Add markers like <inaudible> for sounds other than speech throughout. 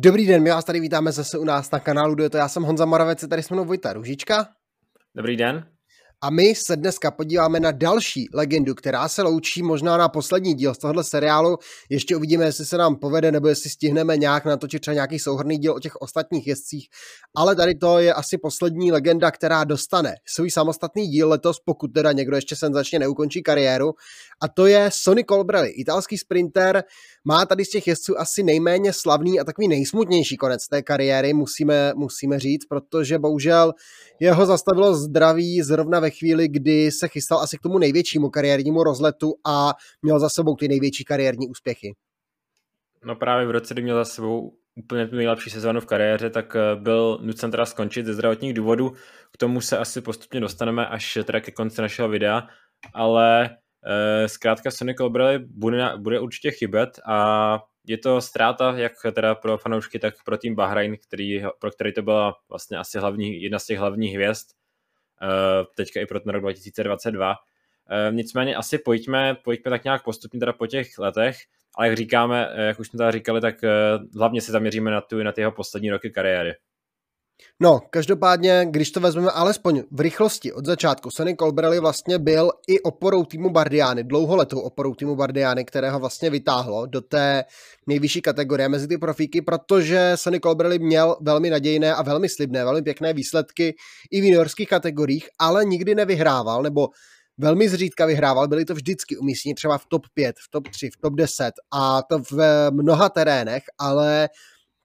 Dobrý den, my vás tady vítáme zase u nás na kanálu, to já jsem Honza Moravec, tady jsme Vojta Ružička. Dobrý den. A my se dneska podíváme na další legendu, která se loučí možná na poslední díl z tohohle seriálu. Ještě uvidíme, jestli se nám povede, nebo jestli stihneme nějak natočit třeba nějaký souhrný díl o těch ostatních jezdcích. Ale tady to je asi poslední legenda, která dostane svůj samostatný díl letos, pokud teda někdo ještě senzačně neukončí kariéru. A to je Sonny Colbrelli, italský sprinter, má tady z těch jezdců asi nejméně slavný a takový nejsmutnější konec té kariéry, musíme, musíme říct, protože bohužel jeho zastavilo zdraví zrovna ve chvíli, kdy se chystal asi k tomu největšímu kariérnímu rozletu a měl za sebou ty největší kariérní úspěchy. No právě v roce, kdy měl za sebou úplně tu nejlepší sezónu v kariéře, tak eh, byl nucen teda skončit ze zdravotních důvodů. K tomu se asi postupně dostaneme až teda ke konci našeho videa, ale zkrátka Sonny Colbrelli bude, bude určitě chybět a je to ztráta jak teda pro fanoušky, tak pro tým Bahrain, který, pro který to byla vlastně asi hlavní, jedna z těch hlavních hvězd, eh, teďka i pro ten rok 2022. Eh, nicméně asi pojďme, pojďme tak nějak postupně teda po těch letech, ale jak říkáme, jak už jsme tady říkali, tak hlavně se zaměříme na, tu, na ty jeho poslední roky kariéry. No, každopádně, když to vezmeme alespoň v rychlosti od začátku, Sonny Colbrelli vlastně byl i oporou týmu Bardiány, dlouholetou oporou týmu Bardiány, kterého vlastně vytáhlo do té nejvyšší kategorie mezi ty profíky, protože Sonny Colbrelli měl velmi nadějné a velmi slibné, velmi pěkné výsledky i v juniorských kategoriích, ale nikdy nevyhrával, nebo velmi zřídka vyhrával, byly to vždycky umístěni třeba v top 5, v top 3, v top 10 a to v mnoha terénech, ale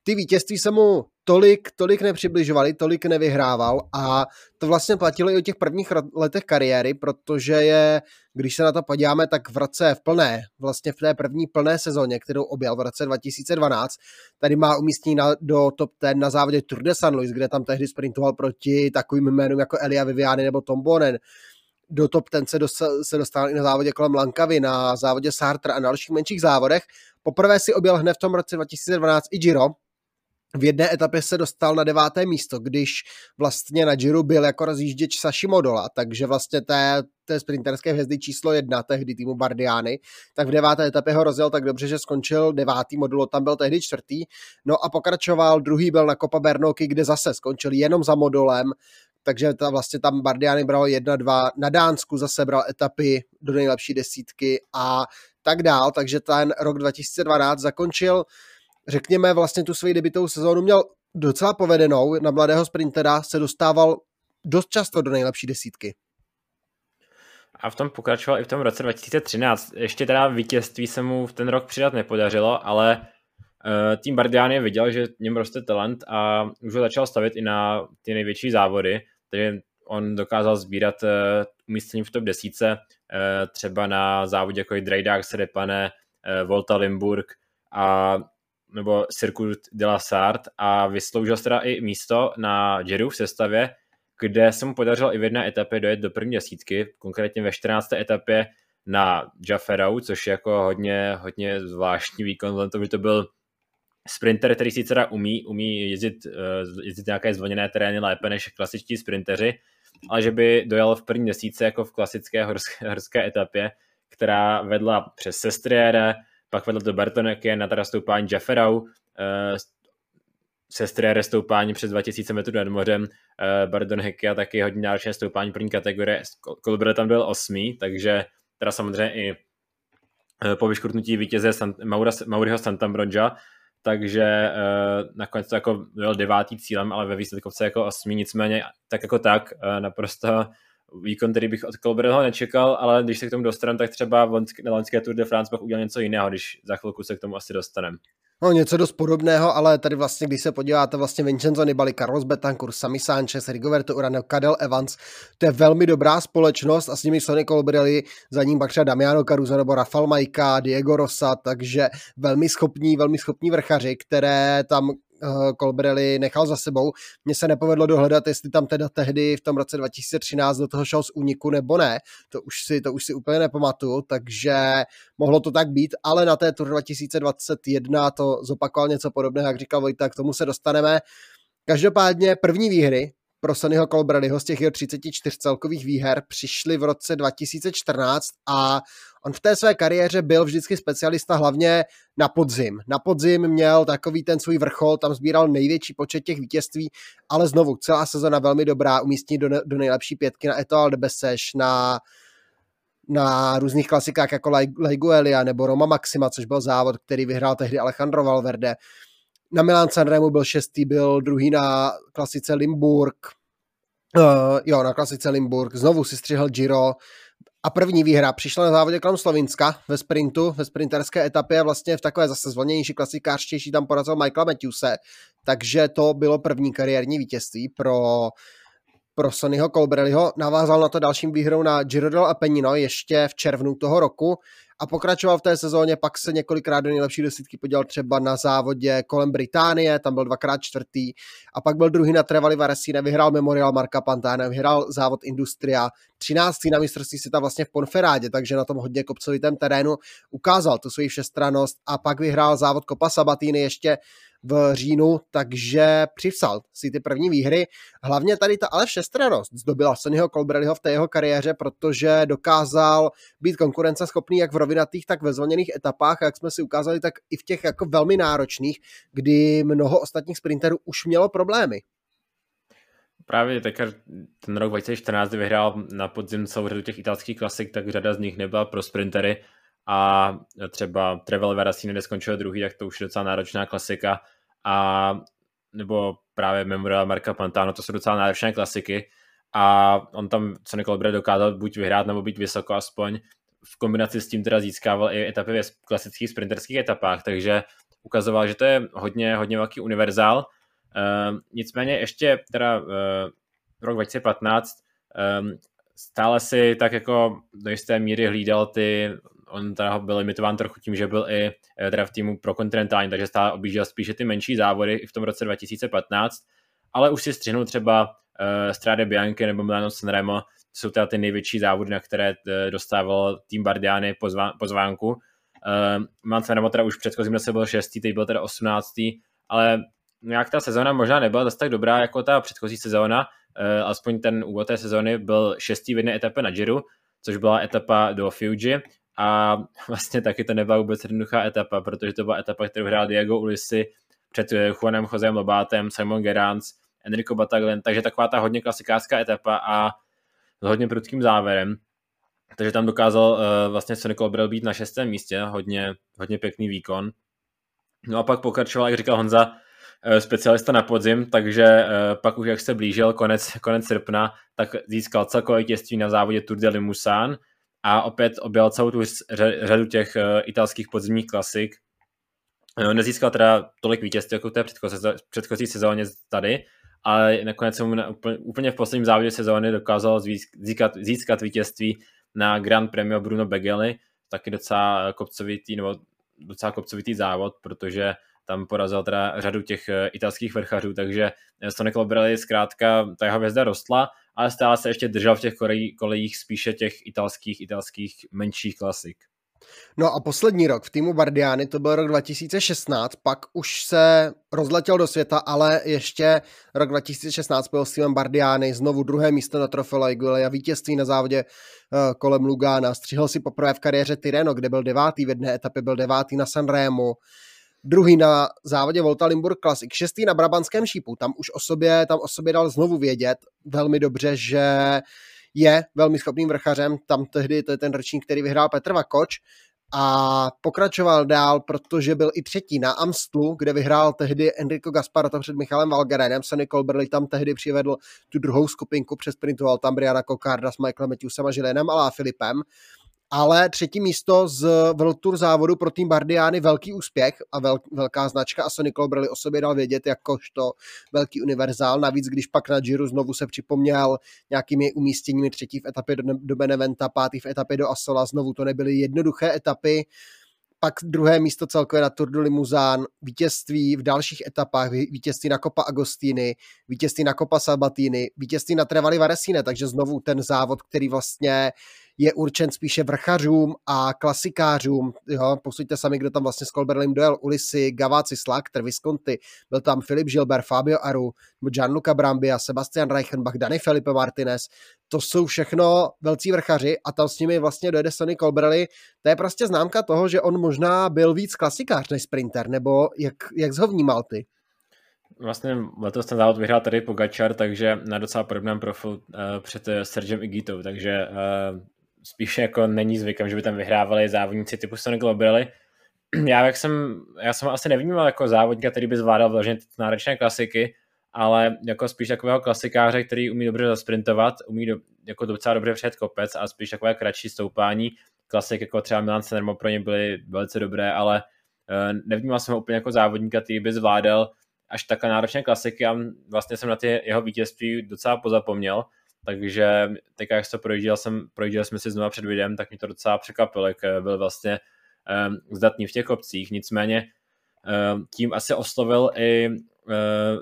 ty vítězství se mu tolik, tolik nepřibližovali, tolik nevyhrával a to vlastně platilo i o těch prvních letech kariéry, protože je, když se na to podíváme, tak v roce v plné, vlastně v té první plné sezóně, kterou objel v roce 2012, tady má umístění na, do top 10 na závodě Tour de San Luis, kde tam tehdy sprintoval proti takovým jménům jako Elia Viviani nebo Tom Bonen. Do top 10 se, se dostal i na závodě kolem Lankavy, na závodě Sartre a na dalších menších závodech. Poprvé si objel hned v tom roce 2012 i Giro, v jedné etapě se dostal na deváté místo, když vlastně na Giro byl jako rozjížděč Saši Modola, takže vlastně té, té sprinterské hvězdy číslo jedna tehdy týmu Bardiány, tak v deváté etapě ho rozjel tak dobře, že skončil devátý, Modulo tam byl tehdy čtvrtý, no a pokračoval, druhý byl na Copa Bernocchi, kde zase skončil jenom za Modolem, takže ta, vlastně tam Bardiány bral jedna, dva, na Dánsku zase bral etapy do nejlepší desítky a tak dál, takže ten rok 2012 zakončil řekněme, vlastně tu svoji debitovou sezónu měl docela povedenou. Na mladého sprintera se dostával dost často do nejlepší desítky. A v tom pokračoval i v tom roce 2013. Ještě teda vítězství se mu v ten rok přidat nepodařilo, ale uh, tým Bardiani viděl, že v něm roste talent a už ho začal stavět i na ty největší závody, takže on dokázal sbírat uh, umístění v top desíce, uh, třeba na závodě jako i Drejdák, Sedepane, uh, Volta Limburg a nebo Circuit de la Sarthe a vysloužil se teda i místo na Jeru v sestavě, kde se mu podařilo i v jedné etapě dojet do první desítky, konkrétně ve 14. etapě na Jafferau, což je jako hodně, hodně zvláštní výkon, vzhledem to, že to byl sprinter, který si teda umí, umí jezdit, uh, jezdit nějaké zvoněné terény lépe než klasičtí sprinteři, ale že by dojel v první desítce jako v klasické horské, horské etapě, která vedla přes Sestriere, pak vedl do Bertoneky na teda stoupání Jafferau, uh, sestriere stoupání přes 2000 metrů nad mořem, uh, Bardon a taky hodně náročné stoupání první kategorie, Colbert tam byl osmý, takže teda samozřejmě i uh, po vyškrtnutí vítěze Sant, Maura, Mauriho Santambronja, takže uh, nakonec to jako byl devátý cílem, ale ve výsledkovce jako osmý, nicméně tak jako tak, uh, naprosto výkon, který bych od Colbertho nečekal, ale když se k tomu dostaneme, tak třeba na loňské Tour de France pak udělal něco jiného, když za chvilku se k tomu asi dostaneme. No něco dost podobného, ale tady vlastně, když se podíváte vlastně Vincenzo Nibali, Carlos Betancourt, Sami Sanchez, Rigoberto Urano, Cadel Evans, to je velmi dobrá společnost a s nimi Sonny Colbrelli, za ním pak třeba Damiano Caruso nebo Rafael Majka, Diego Rosa, takže velmi schopní, velmi schopní vrchaři, které tam Colbrelli nechal za sebou. Mně se nepovedlo dohledat, jestli tam teda tehdy v tom roce 2013 do toho šel z úniku nebo ne. To už si, to už si úplně nepamatuju, takže mohlo to tak být, ale na té Tour 2021 to zopakoval něco podobného, jak říkal Vojta, k tomu se dostaneme. Každopádně první výhry pro Sonnyho Colbradyho z těch jeho 34 celkových výher přišly v roce 2014 a on v té své kariéře byl vždycky specialista hlavně na podzim. Na podzim měl takový ten svůj vrchol, tam sbíral největší počet těch vítězství, ale znovu celá sezona velmi dobrá, umístní do, do nejlepší pětky na Etoile de na na různých klasikách jako Laiguelia nebo Roma Maxima, což byl závod, který vyhrál tehdy Alejandro Valverde. Na Milan Sanremo byl šestý, byl druhý na klasice Limburg. Uh, jo, na klasice Limburg. Znovu si střihl Giro. A první výhra přišla na závodě kolem Slovinska ve sprintu, ve sprinterské etapě, vlastně v takové zase zvolnější klasikářštější tam porazil Michaela Matthewse, takže to bylo první kariérní vítězství pro pro Sonnyho Colbrelliho. Navázal na to dalším výhrou na Giro del Apennino ještě v červnu toho roku a pokračoval v té sezóně, pak se několikrát do nejlepší desítky podělal třeba na závodě kolem Británie, tam byl dvakrát čtvrtý a pak byl druhý na Trevali Varesine, vyhrál Memorial Marka Pantana, vyhrál závod Industria, třináctý na mistrovství světa vlastně v Ponferádě, takže na tom hodně kopcovitém terénu ukázal tu svoji všestranost a pak vyhrál závod Copa Sabatini ještě v říjnu, takže přivsal si ty první výhry. Hlavně tady ta ale všestranost zdobila Sonnyho Colbrelliho v té jeho kariéře, protože dokázal být konkurenceschopný jak v rovinatých, tak ve zvolněných etapách, jak jsme si ukázali, tak i v těch jako velmi náročných, kdy mnoho ostatních sprinterů už mělo problémy. Právě tak ten rok 2014, kdy vyhrál na podzim celou řadu těch italských klasik, tak řada z nich nebyla pro sprintery a třeba Travel Verasini skončil druhý, tak to už je docela náročná klasika a nebo právě Memorial Marka Pantano, to jsou docela náročné klasiky a on tam co Nicole dokázal buď vyhrát nebo být vysoko aspoň. V kombinaci s tím teda získával i etapy v klasických sprinterských etapách, takže ukazoval, že to je hodně, hodně velký univerzál. Uh, nicméně ještě teda uh, rok 2015 um, stále si tak jako do jisté míry hlídal ty on teda byl limitován trochu tím, že byl i eh, teda v týmu pro kontinentální, takže stále objížděl spíše ty menší závody i v tom roce 2015, ale už si střihnul třeba uh, Strade Bianche nebo Milano Sanremo, to jsou teda ty největší závody, na které uh, dostával tým Bardiany pozvá, pozvánku. Uh, Milano Sanremo teda už v předchozím roce byl šestý, teď byl teda osmnáctý, ale nějak ta sezóna možná nebyla zase tak dobrá jako ta předchozí sezóna, uh, aspoň ten úvod té sezóny byl šestý v jedné etapě na Giro, což byla etapa do Fuji a <laughs> vlastně taky to nebyla vůbec jednoduchá etapa, protože to byla etapa, kterou hrál Diego Ulisi před eh, Juanem Josem Lobátem, Simon Gerans, Enrico Bataglen, takže taková ta hodně klasikářská etapa a s hodně prudkým závěrem. Takže tam dokázal uh, vlastně Sonny Colbrell být na šestém místě, hodně, hodně pěkný výkon. No a pak pokračoval, jak říkal Honza, uh, specialista na podzim, takže uh, pak už jak se blížil konec, konec srpna, tak získal celkové vítězství na závodě Tour de Limousin, a opět objel celou tu řadu těch uh, italských podzimních klasik. Uh, nezískal teda tolik vítězství jako té předchozí, sezóně tady, ale nakonec mu na, úplně v posledním závodě sezóny dokázal získat, získat vítězství na Grand Premio Bruno Begeli, taky docela kopcovitý, nebo docela kopcovitý závod, protože tam porazil teda řadu těch eh, italských vrchařů, takže Stone Colbrelli zkrátka, ta jeho hvězda rostla ale stále se ještě držel v těch kolejích spíše těch italských, italských menších klasik. No a poslední rok v týmu Bardiani, to byl rok 2016, pak už se rozletěl do světa, ale ještě rok 2016 byl s týmem Bardiani, znovu druhé místo na Trofeo a vítězství na závodě uh, kolem Lugana, střihl si poprvé v kariéře Tireno, kde byl devátý v jedné etapě, byl devátý na Sanremo, druhý na závodě Volta Limburg Classic, šestý na Brabantském šípu, tam už o sobě, tam o sobě dal znovu vědět velmi dobře, že je velmi schopným vrchařem, tam tehdy to je ten ročník, který vyhrál Petr Vakoč. A pokračoval dál, protože byl i třetí na Amstlu, kde vyhrál tehdy Enrico Gasparotto před Michalem Valgerenem, Sonny Colberly tam tehdy přivedl tu druhou skupinku, přesprintoval tam Briana Kokarda s Michaelem Matthewsem a Žilenem a Filipem ale třetí místo z World Tour závodu pro tým Bardiány velký úspěch a vel, velká značka a Sonny Colbrelli o sobě dal vědět jakožto velký univerzál. Navíc, když pak na Giro znovu se připomněl nějakými umístěními třetí v etapě do, do Beneventa, pátý v etapě do Asola, znovu to nebyly jednoduché etapy, pak druhé místo celkově na Tour de Limousin, vítězství v dalších etapách, vítězství na Copa Agostini, vítězství na Copa Sabatini, vítězství na Trevali Varesine, takže znovu ten závod, který vlastně je určen spíše vrchařům a klasikářům. Jo? Posuďte sami, kdo tam vlastně s Colberlem dojel. Ulisy, Gaváci, Slakter, Visconti, byl tam Filip Gilbert, Fabio Aru, Gianluca Brambia, Sebastian Reichenbach, Dani Felipe Martinez. To jsou všechno velcí vrchaři a tam s nimi vlastně dojede Sonny Colbrelli. To je prostě známka toho, že on možná byl víc klasikář než sprinter, nebo jak, jak ho vnímal ty? Vlastně letos ten závod vyhrál tady Pogačar, takže na docela podobném profilu uh, před Sergem Igitou, takže uh, spíše jako není zvykem, že by tam vyhrávali závodníci typu Sonny Colbrelli. <clears throat> Já, jak jsem, já jsem asi nevnímal jako závodníka, který by zvládal vložit náročné klasiky, ale jako spíš takového klasikáře, který umí dobře zasprintovat, umí do, jako docela dobře před kopec a spíš takové kratší stoupání. Klasik jako třeba Milan Sanremo pro ně byly velice dobré, ale uh, nevnímal jsem ho úplně jako závodníka, který by zvládal až takhle náročné klasiky a vlastně jsem na ty jeho vítězství docela pozapomněl, takže teď, jak to projížděl, jsem, projížděl jsme si znova před videem, tak mě to docela překvapilo, jak eh, byl vlastně um, zdatný v těch obcích, nicméně um, tím asi oslovil i uh,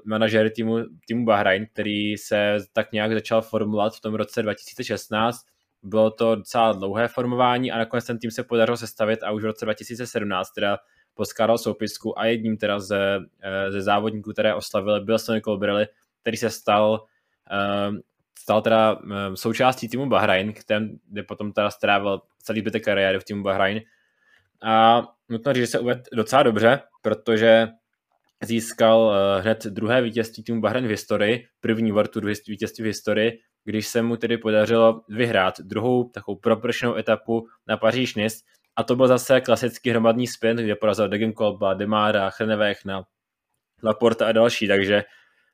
manažery týmu, týmu Bahrain, který se tak nějak začal formulovat v tom roce 2016, bylo to docela dlouhé formování a nakonec ten tým se podařilo sestavit a už v roce 2017 teda poskládal soupisku a jedním teda ze, eh, ze závodníků, které oslavili, byl Sonny Colbrelli, který se stal uh, stal teda uh, součástí týmu Bahrain, kde potom teda strávil celý zbytek kariéry v týmu Bahrain. A nutno říct, že se uvedl docela dobře, protože získal uh, hned druhé vítězství týmu Bahrain v historii, první World Tour vítězství v historii, když se mu tedy podařilo vyhrát druhou takovou propršenou etapu na Paříž-Nice, a to byl zase klasický hromadný sprint, kde porazil Degenkolba, Demara, Chrnevech na Laporta a další, takže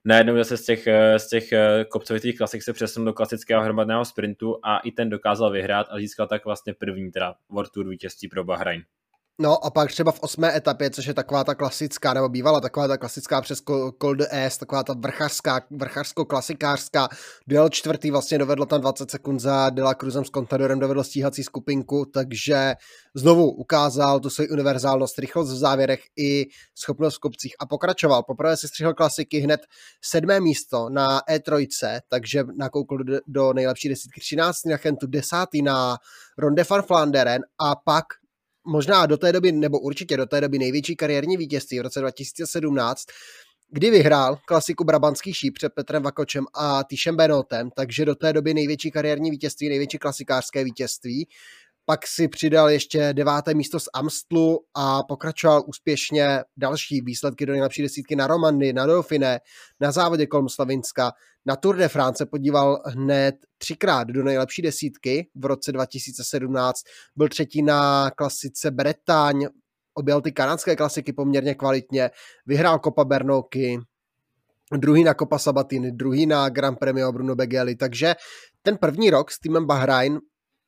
najednou zase z těch, z těch eh, kopcovitých klasik se přesunul do klasického hromadného sprintu a i ten dokázal vyhrát a získal tak vlastně první teda World Tour vítězství pro Bahrain. No a pak třeba v osmé etapě, což je taková ta klasická, nebo bývala taková ta klasická přes Col de S, taková ta vrchařská, vrchařsko-klasikářská, duel čtvrtý vlastně dovedl tam 20 sekund za Dela Cruzem s Contadorem, dovedl stíhací skupinku, takže znovu ukázal tu svoji univerzálnost, rychlost v závěrech i schopnost v kopcích a pokračoval. Poprvé si střihl klasiky hned sedmé místo na E3, takže nakoukl do nejlepší desítky 13 na Chentu, desátý na Ronde van Flanderen a pak možná do té doby, nebo určitě do té doby největší kariérní vítězství v roce 2017, kdy vyhrál klasiku Brabantský šíp před Petrem Vakočem a Týšem Benotem, takže do té doby největší kariérní vítězství, největší klasikářské vítězství pak si přidal ještě deváté místo z Amstlu a pokračoval úspěšně další výsledky do nejlepší desítky na Romandy, na Dauphine, na závodě kolem Slavinska. Na Tour de France podíval hned třikrát do nejlepší desítky v roce 2017. Byl třetí na klasice Bretagne, objel ty kanadské klasiky poměrně kvalitně, vyhrál Copa Bernouky, druhý na Copa Sabatini, druhý na Grand Premio Bruno Begeli, takže ten první rok s týmem Bahrain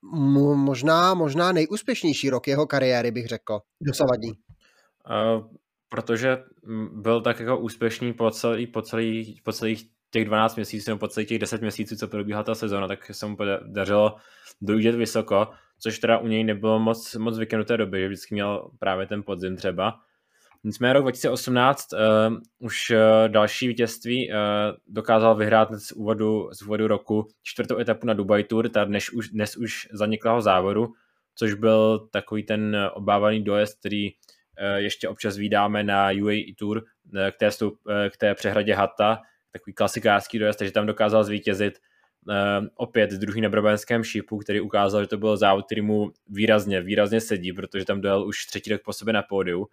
možná, možná nejúspěšnější rok jeho kariéry, bych řekl, dosavadní. Uh, protože byl tak jako úspěšný po, celý, po, celý, po celých těch 12 měsíců, nebo po celých těch 10 měsíců, co probíhala ta sezóna, tak se mu podařilo dojít vysoko, což teda u něj nebylo moc, moc vykenuté doby, že vždycky měl právě ten podzim třeba. Nicméně rok 2018 uh, eh, už uh, další vítězství uh, dokázal vyhrát z úvodu, z úvodu roku čtvrtou etapu na Dubai Tour, ta dnes už, dnes už zaniklého závodu, což byl takový ten obávaný dojezd, který uh, ještě občas vydáme na UAE Tour k, té stup, k té přehradě Hata, takový klasikářský dojezd, takže tam dokázal zvítězit uh, opět druhý na Brabanském šípu, který ukázal, že to byl závod, který mu výrazně, výrazně sedí, protože tam dojel už třetí rok po sobě na pódiu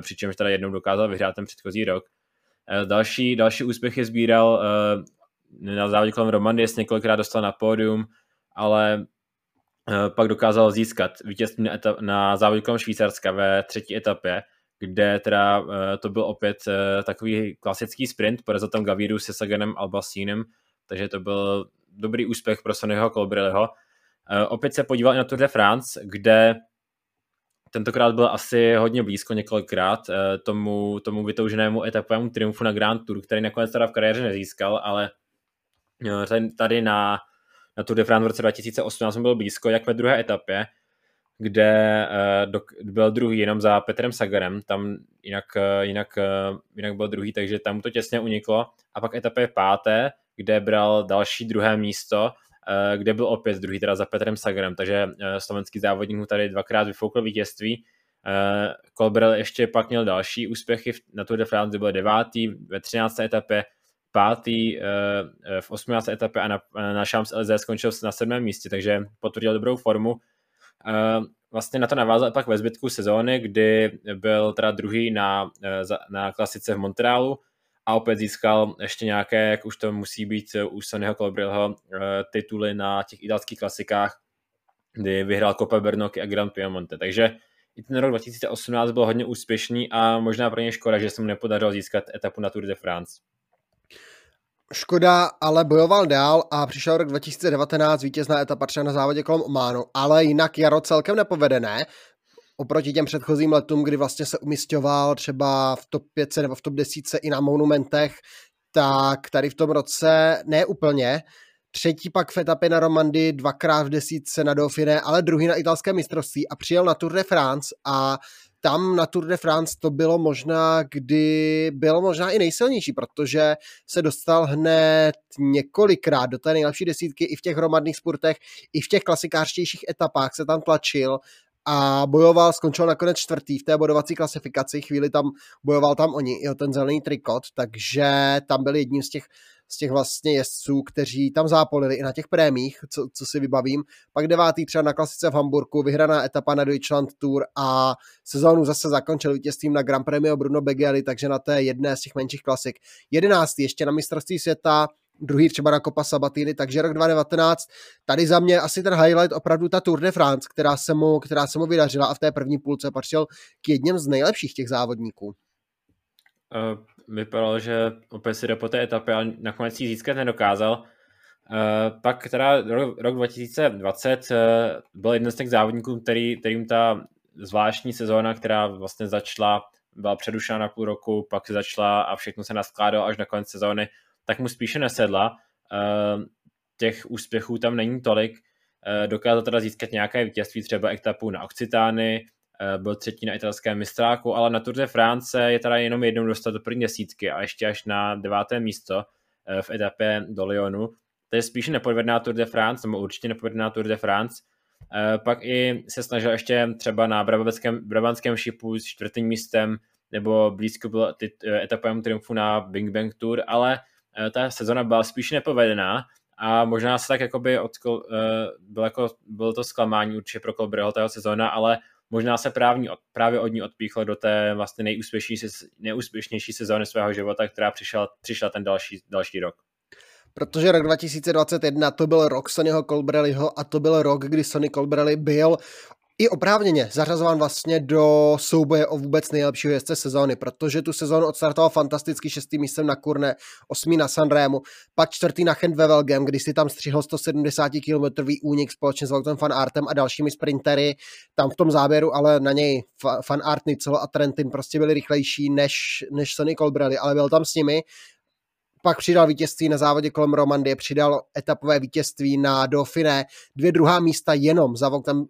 přičemž teda jednou dokázal vyhrát ten předchozí rok. Eh, další, další úspěchy sbíral eh, na závodě kolem Romandie, několikrát dostal na pódium, ale pak dokázal získat vítězství na, etap, na závodě kolem Švýcarska ve třetí etapě, kde teda to byl opět takový klasický sprint, porazil tam Gaviru se Saganem Albasínem, takže to byl dobrý úspěch pro Sonnyho Colbrelliho. Opět se podíval i na Tour de France, kde tentokrát byl asi hodně blízko několikrát eh, tomu, tomu vytouženému etapovému triumfu na Grand Tour, který nakonec teda v kariéře nezískal, ale eh, tady na, na Tour de France v roce 2018 byl blízko, jak ve druhé etapě, kde do, byl druhý jenom za Petrem Sagarem, tam jinak, jinak, jinak byl druhý, takže tam to těsně uniklo. A pak etapě páté, kde bral další druhé místo kde byl opět druhý teda za Petrem Sagerem, takže slovenský závodník mu tady dvakrát vyfoukl vítězství. Colbrel ještě pak měl další úspěchy na Tour de France, byl devátý ve 13. etapě, pátý v 18. etapě a na, na Champs-Élysées skončil na sedmém místě, takže potvrdil dobrou formu vlastně na to navázal pak ve zbytku sezóny, kdy byl teda druhý na, eh, na klasice v Montrealu a opět získal ještě nějaké, jak už to musí být u Sonnyho Colbrillho, eh, tituly na těch italských klasikách, kdy vyhrál Copa Bernocchi a Grand Piemonte. Takže i ten rok 2018 byl hodně úspěšný a možná pro ně škoda, že se mu nepodařilo získat etapu na Tour de France. Škoda ale bojoval dál a přišel rok 2019, vítězná etapa třeba na závodě kolem Ománu, ale jinak jaro celkem nepovedené, oproti těm předchozím letům, kdy vlastně se umistoval třeba v top 5 nebo v top 10 i na monumentech, tak tady v tom roce ne úplně. Třetí pak v etapě na Romandy, dvakrát v desítce na Dauphiné, ale druhý na italské mistrovství a přijel na Tour de France a tam na Tour de France to bylo možná, kdy bylo možná i nejsilnější, protože se dostal hned několikrát do té nejlepší desítky i v těch hromadných sportech, i v těch klasikářtějších etapách se tam tlačil a bojoval, skončil nakonec čtvrtý v té bodovací klasifikaci, chvíli tam bojoval tam oni, i o ten zelený trikot, takže tam byl jedním z těch z těch vlastně jezdců, kteří tam zápolili i na těch prémích, co, co si vybavím. Pak devátý třeba na klasice v Hamburgu, vyhraná etapa na Deutschland Tour a sezónu zase zakončil vítězstvím na Grand Premio Bruno Begeli, takže na té jedné z těch menších klasik. Jedenáctý ještě na mistrovství světa, druhý třeba na Copa Sabatini, takže rok 2019, tady za mě asi ten highlight opravdu ta Tour de France, která se mu, která se mu vydařila a v té první půlce patřil k jedním z nejlepších těch závodníků. Uh, vypadalo, že opět si jde po té etapě, ale nakonec ji získat nedokázal. Uh, pak teda rok, rok 2020 uh, byl jeden z těch závodníků, který, kterým ta zvláštní sezóna, která vlastně začala, byla předušena na půl roku, pak se začala a všechno se naskládalo až na konec sezóny, tak mu spíše nesedla. Uh, těch úspěchů tam není tolik. Uh, dokázal teda získat nějaké vítězství, třeba etapu na Occitány, Eh, byl třetí na italském mistráku, ale na Tour de France je teda jenom jednou dostat do první desítky a ještě až na deváté místo eh, v etapě do Lyonu. To je spíše nepovedená Tour de France, nebo určitě nepovedená Tour de France. Eh, pak i se snažil ještě třeba na Brabantském šipu s čtvrtým místem, nebo blízko bylo ty etapem triumfu na Bing Bang Tour, ale ta sezona byla spíše nepovedená a možná se tak jakoby odkol, bylo, jako, bylo to zklamání určitě pro Colbryho tého sezóna, ale možná se právní, právě od ní odpíchl do té vlastně nejúspěšnější, nejúspěšnější sezóny svého života, která přišla, přišla ten další, další rok. Protože rok 2021 to byl rok Sonnyho Colbrelliho a to byl rok, kdy Sonny Colbrelli byl i oprávněně zařazován vlastně do souboje o vůbec nejlepšího jezdce sezóny, protože tu sezónu odstartoval fantasticky šestý místem na Kurne, osmý na Sanrému, pak čtvrtý na Chent kdy si tam střihl 170 km únik společně s Voutem Fan Artem a dalšími sprintery. Tam v tom záběru ale na něj Fan Art, Nicolo a Trentin prostě byli rychlejší než, než Sonny Colbrelli, ale byl tam s nimi pak přidal vítězství na závodě kolem Romandie, přidal etapové vítězství na Dauphiné, dvě druhá místa jenom za Vogtem, uh,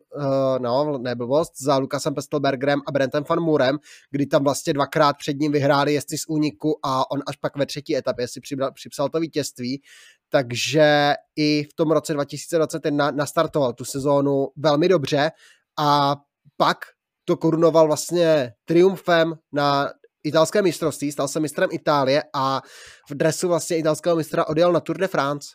no, neblbost, za Lukasem Pestelbergerem a Brentem van Murem, kdy tam vlastně dvakrát před ním vyhráli jezdci z úniku a on až pak ve třetí etapě si přibral, připsal to vítězství, takže i v tom roce 2021 nastartoval tu sezónu velmi dobře a pak to korunoval vlastně triumfem na italské mistrovství, stal se mistrem Itálie a v dresu vlastně italského mistra odjel na Tour de France.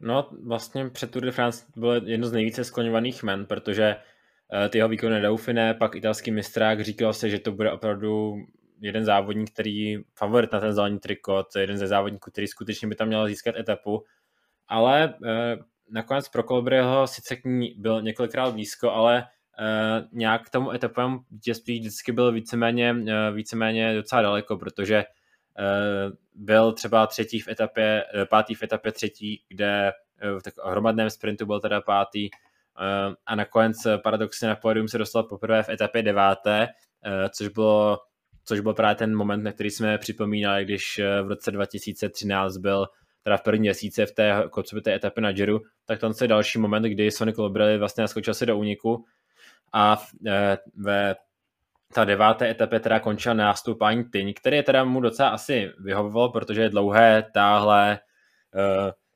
No, vlastně před Tour de France bylo jedno z nejvíce skloňovaných men, protože uh, ty jeho výkony Dauphiné, pak italský mistrák, říkal se, že to bude opravdu jeden závodník, který favorit na ten zelený trikot, jeden ze závodníků, který skutečně by tam měl získat etapu, ale uh, nakonec pro Colbryho sice k ní byl několikrát blízko, ale nějak k tomu etapovému vítězství vždycky byl víceméně, uh, víceméně docela daleko, protože uh, byl třeba třetí v etapě, pátý v etapě třetí, kde v tak hromadném sprintu byl teda pátý a nakonec paradoxně na pódium se dostal poprvé v etapě deváté, což bylo což byl právě ten moment, na který jsme připomínali, když v roce 2013 byl teda v první měsíce v té koncovité etapě na Giro, tak to je další moment, kdy Sonic Colbrelli vlastně naskočil se do úniku a e, ve ta deváté etapě teda končil nástupání Tyň, který teda mu docela asi vyhovoval, protože je dlouhé, táhle, e,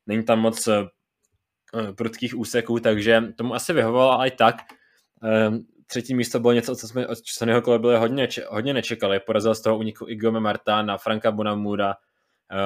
není tam moc prudkých úseků, takže tomu asi vyhovovalo, ale i tak třetí místo bylo něco, co jsme od Sonnyho byli hodně, hodně nečekali. Porazil z toho uniku Igome Marta Franka Bonamura,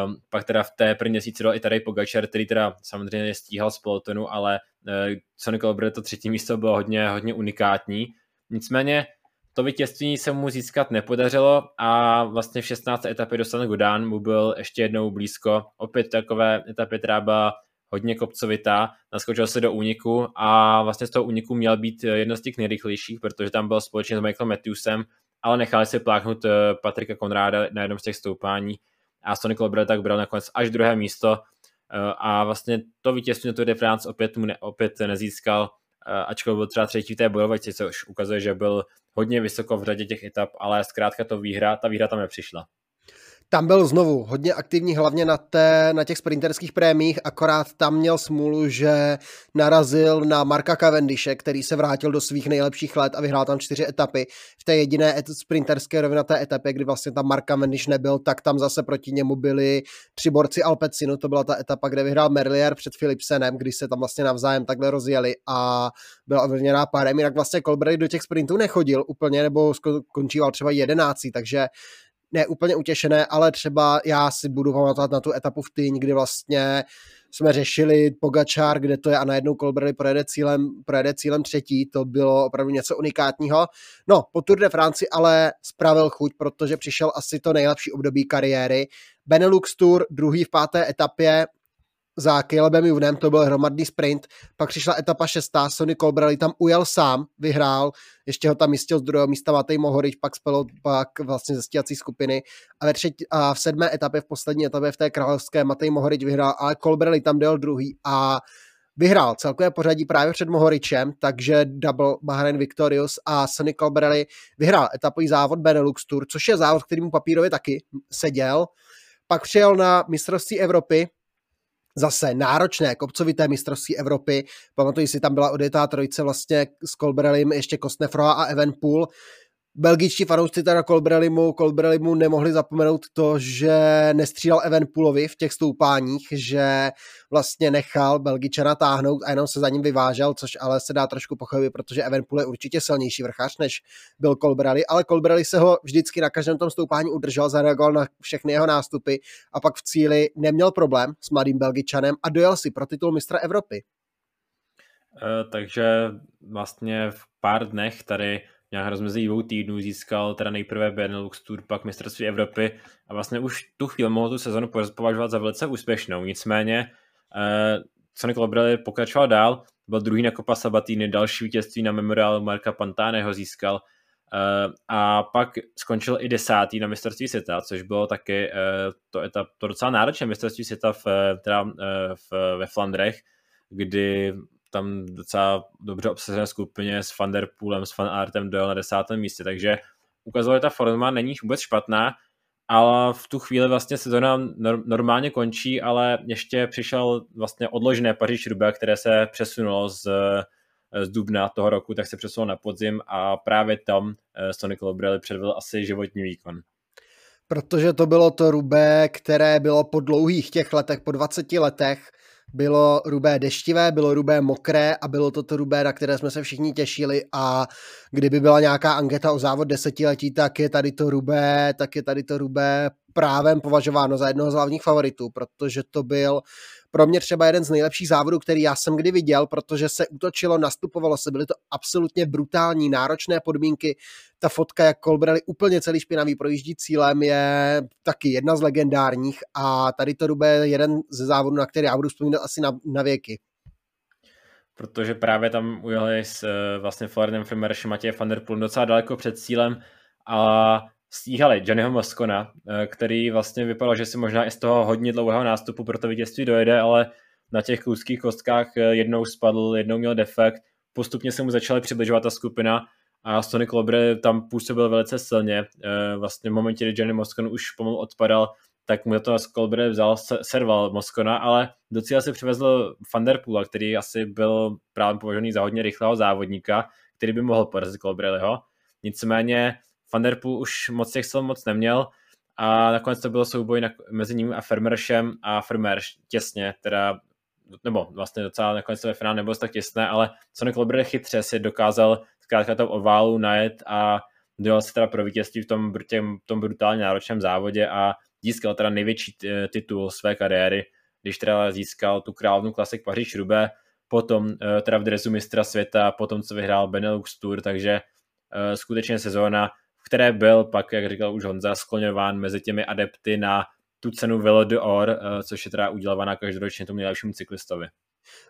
um, pak teda v té první měsíci dal i tady Pogačar, který teda samozřejmě stíhal z pelotonu, ale uh, Sonny Colbrelli to třetí místo bylo hodně, hodně unikátní. Nicméně to vítězství se mu získat nepodařilo a vlastně v 16. etapě do San Godán mu byl ještě jednou blízko. Opět takové etapy, která byla hodně kopcovitá, naskočil se do úniku a vlastně z toho úniku měl být jedno z těch nejrychlejších, protože tam byl společně s Michaelem Matthewsem, ale nechali si pláchnout eh, Patrika Konráda na jednom z těch stoupání a Sonny Colbrelli tak bral nakonec až druhé místo eh, a vlastně to vítězství na Tour de France opět, mu ne, opět nezískal, eh, ačkoliv byl třeba třetí v té bojovačce, což ukazuje, že byl hodně vysoko v řadě těch etap, ale zkrátka to výhra, ta výhra tam nepřišla. Tam byl znovu hodně aktivní, hlavně na, té, na těch sprinterských prémích, akorát tam měl smůlu, že narazil na Marka Cavendishe, který se vrátil do svých nejlepších let a vyhrál tam čtyři etapy. V té jediné et- sprinterské rovinaté etapě, kdy vlastně tam Mark Cavendish nebyl, tak tam zase proti němu byli tři borci Alpecinu, to byla ta etapa, kde vyhrál Merlier před Philipsenem, když se tam vlastně navzájem takhle rozjeli a byla ovlivněná párem, jinak vlastně Colbrelli do těch sprintů nechodil úplně, nebo skončíval třeba jedenáctý, takže ne úplně utěšené, ale třeba já si budu pamatovat na tu etapu v Týň, kdy vlastně jsme řešili Pogačár, kde to je a najednou Colbrelli projede cílem, projede cílem třetí, to bylo opravdu něco unikátního. No, po Tour de France ale spravil chuť, protože přišel asi to nejlepší období kariéry. Benelux Tour, druhý v páté etapě, za Calebem Juvenem, to byl hromadný sprint, pak přišla etapa šestá, Sonny Colbrelli tam ujel sám, vyhrál, ještě ho tam jistil z druhého místa Matej Mohorič, pak spelo pak vlastně ze stíhací skupiny. A, ve třetí, a v sedmé etapě, v poslední etapě v té královské Matej Mohorič vyhrál, ale Colbrelli tam dal druhý a vyhrál. Celkové pořadí právě před Mohoričem, takže double Bahrain Victorious a Sonny Colbrelli vyhrál etapový závod Benelux Tour, což je závod, který mu papírově taky seděl. Pak přijel na mistrovství Evropy, zase náročné kopcovité mistrovství Evropy. Pamatuji si, tam byla odjetá trojice vlastně s Kolberelim, ještě Kostnefroa a Evenpool belgičtí fanoušci teda Kolbrelimu, Kolbrelimu nemohli zapomenout to, že nestřílel Evenpoolovi v těch stoupáních, že vlastně nechal Belgičana táhnout a jenom se za ním vyvážel, což ale se dá trošku pochopit, protože Evenpool je určitě silnější vrchař, než byl Kolbrelli, ale Kolbrelli se ho vždycky na každém tom stoupání udržel, zareagoval na všechny jeho nástupy a pak v cíli neměl problém s mladým Belgičanem a dojel si pro titul mistra Evropy. Uh, takže vlastně v pár dnech tady nějak rozmezí dvou týdnů získal teda nejprve Benelux Tour, pak mistrovství Evropy a vlastně už tu chvíli mohl tu sezonu považovat za velice úspěšnou. Nicméně eh, Sonic Lobrelli pokračoval dál, byl druhý na Copa Sabatini, další vítězství na memoriálu Marka Pantáneho získal eh, a pak skončil i desátý na mistrovství světa, což bylo taky eh, to, etap, to docela náročné mistrovství světa v, teda, eh, v, ve Flandrech, kdy tam docela dobře obsazené skupině s Van Der Poolem, s Van Artem dojel na desátém místě, takže ukazuje, že ta forma není vůbec špatná, ale v tu chvíli vlastně sezona normálně končí, ale ještě přišel vlastně odložené paříž roubaix které se přesunulo z, z dubna toho roku, tak se přesunulo na podzim a právě tam eh, Sonic Colbrelli předvedl asi životní výkon. Protože to bylo to rubé, které bylo po dlouhých těch letech, po 20 letech, bylo rubé deštivé, bylo rubé mokré a bylo to to rubé, na které jsme se všichni těšili. A kdyby byla nějaká anketa o závod desetiletí, tak je tady to rubé, tak je tady to rubé právem považováno za jednoho z hlavních favoritů, protože to byl pro mě třeba jeden z nejlepších závodů, který já jsem kdy viděl, protože se útočilo, nastupovalo se, byly to absolutně brutální, náročné podmínky. Ta fotka, jak Colbrelli úplně celý špinavý projíždí cílem, je taky jedna z legendárních a tady to je jeden ze závodů, na který já budu vzpomínat asi na, na věky protože právě tam ujeli s eh, vlastně Floridem Frimeršem Matěje van der Poel docela daleko před cílem a stíhali Johnnyho Moskona, eh, který vlastně vypadal, že si možná i z toho hodně dlouhého nástupu pro to vítězství dojede, ale na těch kluských kostkách eh, jednou spadl, jednou měl defekt, postupně se mu začaly přibližovat ta skupina a Stony Klobre tam působil velice silně. Eh, vlastně v momentě, kdy Johnny Moskon už pomalu odpadal, tak mu to Kolbre vzal, serval Moskona, ale do cíle si přivezl Vanderpoola, který asi byl právě považený za hodně rychlého závodníka, který by mohl porazit Kolbreliho. Nicméně Van Der Poel už moc těch sil moc neměl a nakonec to bylo souboj na, mezi ním a Fermeršem a Fermerš těsně, teda nebo vlastně docela nakonec ve finále nebylo tak těsné, ale Sonic Colbrelli chytře si dokázal zkrátka to oválu najet a dojel se teda pro vítězství v tom, těm, tom brutálně náročném závodě a získal teda největší titul své kariéry, když teda získal tu královnu klasik Paříž Rubé, potom eh, teda v dresu mistra světa, potom co vyhrál Benelux Tour, takže eh, skutečně sezóna, v které byl pak, jak říkal už Honza, skloňován mezi těmi adepty na tu cenu Velo d'Or, eh, což je teda udělovaná každoročně tomu nejlepšímu cyklistovi.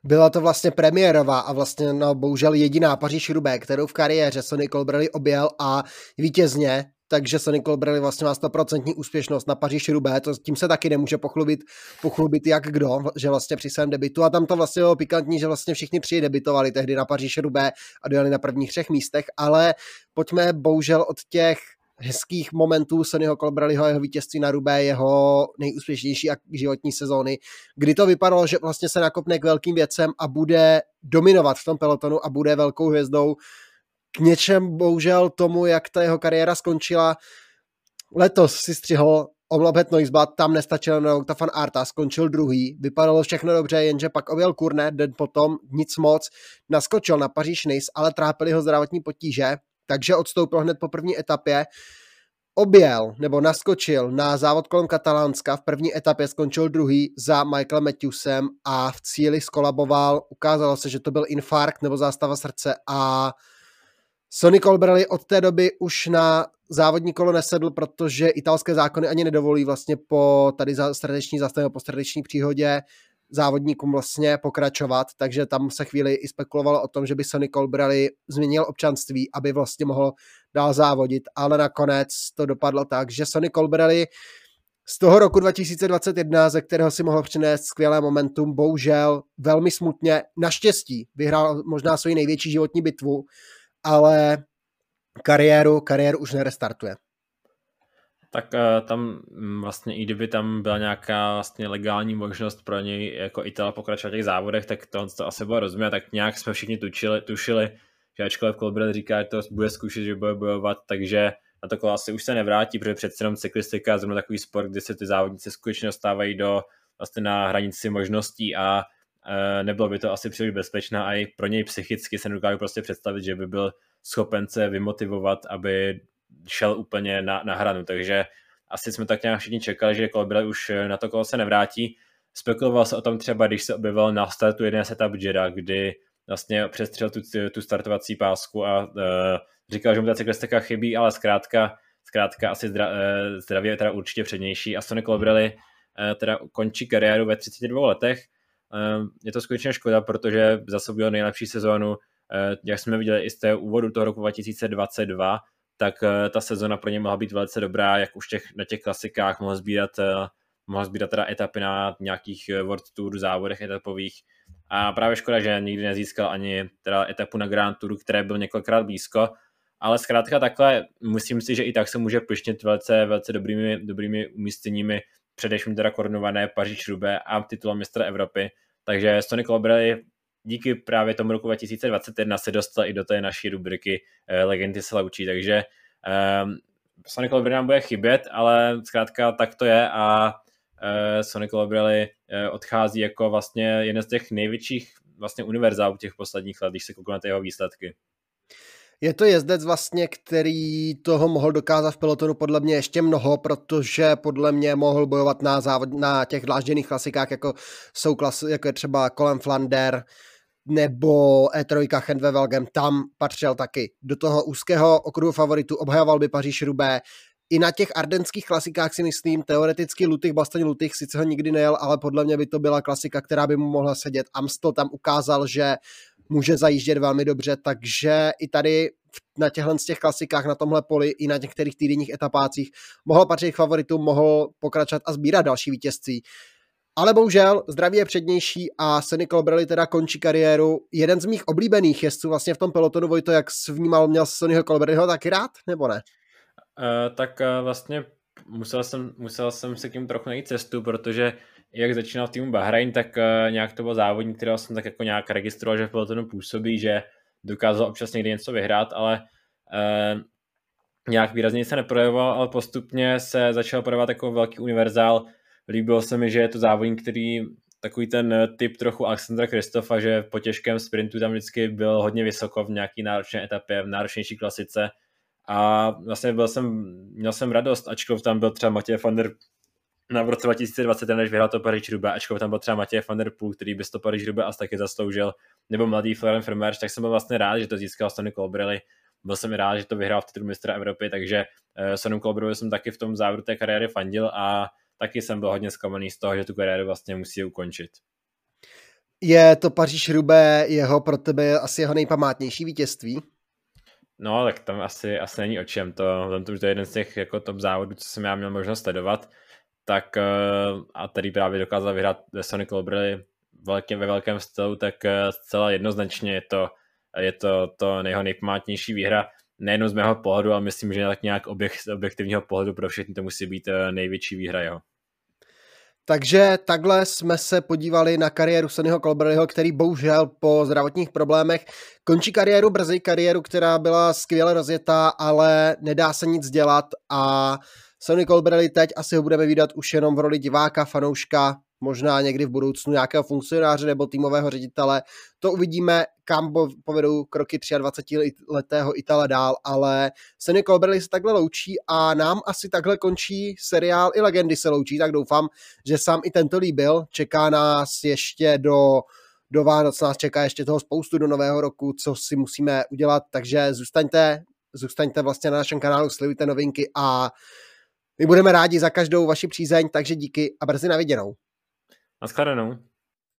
Byla to vlastně premiérová a vlastně no, bohužel jediná Paříž Rubé, kterou v kariéře Sonny Colbrelli objel a vítězně takže Sonny Colbrelli vlastně má 100% úspěšnost na Paříž Rubé, to tím se taky nemůže pochlubit, pochlubit jak kdo, že vlastně při svém debitu. A tam to vlastně bylo pikantní, že vlastně všichni tři debitovali tehdy na Paříž Rubé a dojeli na prvních třech místech, ale pojďme bohužel od těch hezkých momentů Sonnyho Colbrelliho, jeho vítězství na Rubé, jeho nejúspěšnější životní sezóny, kdy to vypadalo, že vlastně se nakopne k velkým věcem a bude dominovat v tom pelotonu a bude velkou hvězdou k něčem bohužel tomu, jak ta jeho kariéra skončila. Letos si střihl Omlabet Noisbat, tam nestačil na fan Arta, skončil druhý, vypadalo všechno dobře, jenže pak objel Kurne, den potom nic moc, naskočil na Paříž Nice, ale trápili ho zdravotní potíže, takže odstoupil hned po první etapě, objel nebo naskočil na závod kolem Katalánska, v první etapě skončil druhý za Michaelem Matthewsem a v cíli skolaboval, ukázalo se, že to byl infarkt nebo zástava srdce a Sonny Colbrelli od té doby už na závodní kolo nesedl, protože italské zákony ani nedovolí vlastně po tady za srdeční zastavě, po srdeční příhodě závodníkům vlastně pokračovat, takže tam se chvíli i spekulovalo o tom, že by Sonny Colbrelli změnil občanství, aby vlastně mohl dál závodit, ale nakonec to dopadlo tak, že Sonny Colbrelli z toho roku 2021, ze kterého si mohl přinést skvělé momentum, bohužel velmi smutně, naštěstí vyhrál možná svoji největší životní bitvu, ale kariéru, kariéru už nerestartuje. Tak uh, tam mm, vlastně, i kdyby tam byla nějaká vlastně legální možnost pro něj jako Itala pokračovat v těch závodech, tak to, to asi bylo rozumět, tak nějak jsme všichni tučili, tušili, že ačkoliv Colbrelli říká, že to bude zkoušet, že bude bojovat, takže na to kolo asi už se nevrátí, protože přece jenom cyklistika je takový sport, kde se ty závodníci skutečně dostávají do vlastně na hranici možností a Eh, nebylo by to asi příliš bezpečné a i pro něj psychicky se nedokážu prostě představit, že by byl schopen se vymotivovat, aby šel úplně na, na hranu, takže asi jsme tak nějak všichni čekali, že Colbrelli už na to kolo se nevrátí. Spekuloval se o tom třeba, když se objevil na startu jeden setup Jeda, kdy vlastně přestřel tu, tu startovací pásku a uh, říkal, že mu ta cyklistika chybí, ale zkrátka, zkrátka asi zdra, uh, zdraví je teda určitě přednější. A Sonny Colbrelli uh, teda končí kariéru ve 32 letech je to skutečně škoda, protože zase byl nejlepší sezónu, eh, jak jsme viděli i z té úvodu toho roku 2022, tak eh, ta sezona pro ně mohla být velice dobrá, jak už těch, na těch klasikách mohl sbírat, eh, mohl sbírat teda etapy na nějakých World Tour závodech etapových. A právě škoda, že nikdy nezískal ani teda etapu na Grand Touru, které byl několikrát blízko, ale zkrátka takhle myslím si, že i tak se může pišnit velice, velice dobrými, dobrými umístěními především teda korunované Paříž Rubé a titulem mistra Evropy. Takže Sony Colbrelli díky právě tomu roku 2021 se dostal i do té naší rubriky eh, Legendy se laučí, takže um, Sony Colbrelli nám bude chybět, ale zkrátka tak to je a uh, Sony Colbrelli uh, odchází jako vlastně jeden z těch největších vlastně univerzálů těch posledních let, když se kouknete jeho výsledky. Je to jezdec vlastně, který toho mohl dokázat v pelotonu podle mě ještě mnoho, protože podle mě mohl bojovat na, závod, na těch dlážděných klasikách, jako jsou klas, jako je třeba Colin Flander, nebo E3 Hendve Velgem, tam patřil taky. Do toho úzkého okruhu favoritů obhajoval by Paříž Rubé, i na těch ardenských klasikách si myslím, teoreticky Lutych, Bastaň Lutych, sice ho nikdy nejel, ale podle mě by to byla klasika, která by mu mohla sedět. Amstel tam ukázal, že může zajíždět velmi dobře, takže i tady na těchhle z těch klasikách na tomhle poli i na některých týdenních etapácích mohl patřit k favoritům, mohl pokračovat a sbírat další vítězství. Ale bohužel zdraví je přednější a Sonny Colbrelli teda končí kariéru. Jeden z mých oblíbených jezdců vlastně v tom pelotonu, Vojto, jak jsi vnímal, měl Sonnyho Colbrelliho taky rád, nebo ne? Uh, tak uh, vlastně musel jsem, musel jsem se k němu trochu najít cestu, protože jak začínal v týmu Bahrain, tak uh, nějak to byl závodník, kterého jsem tak jako nějak registroval, že v pelotonu působí, že dokázal občas někdy něco vyhrát, ale uh, nějak výrazně se neprojevoval, ale postupně se začal projevovat jako velký univerzál. Líbilo se mi, že je to závodník, který takový ten typ trochu Alexandra Kristofa, že po těžkém sprintu tam vždycky byl hodně vysoko v nějaký náročné etapě, v náročnější klasice a vlastně byl jsem, měl jsem radost, ačkoliv tam byl třeba Matěj van der na v roce 2020, než vyhrál to Paríž Rube, ačkoliv tam byl třeba Matěj van der Poel, který by to Paríž Rube asi taky zasloužil, nebo mladý Florian Vermeer, tak jsem byl vlastně rád, že to získal Sonny Colbrelli. Byl jsem rád, že to vyhrál v titulu mistra Evropy, takže uh, Sonny Colbrelli jsem taky v tom závěru té kariéry fandil a taky jsem byl hodně zklamaný z toho, že tu kariéru vlastně musí ukončit. Je to Paříž Rube jeho pro tebe asi jeho nejpamátnější vítězství? No, tak tam asi, asi není o čem. To, to, to je jeden z těch jako top závodů, co jsem já měl možnost sledovat. Tak eh, a tady právě dokázal vyhrát Sony Colbrelli velkým, ve velkém stylu, tak eh, zcela jednoznačně je to, je to, to jeho nejpamátnější výhra. Nejenom z mého pohledu, ale myslím, že tak nějak objekt, objektivního pohledu pro všechny to musí být eh, největší výhra jeho. Takže takhle jsme se podívali na kariéru Sonnyho Colbrelliho, který bohužel po zdravotních problémech končí kariéru brzy, kariéru, která byla skvěle rozjetá, ale nedá se nic dělat a Sonny Colbrelli teď asi ho budeme vidět už jenom v roli diváka, fanouška, možná někdy v budoucnu nějakého funkcionáře nebo týmového ředitele. To uvidíme, kam povedou kroky 23-letého Itala dál, ale Sonny Colbrelli se takhle loučí a nám asi takhle končí seriál i legendy se loučí, tak doufám, že sám i tento líbil. Čeká nás ještě do do Vánoc nás čeká ještě toho spoustu do nového roku, co si musíme udělat, takže zůstaňte, zůstaňte vlastně na našem kanálu, sledujte novinky a my budeme rádi za každou vaši přízeň, takže díky a brzy na viděnou. Naschledanou.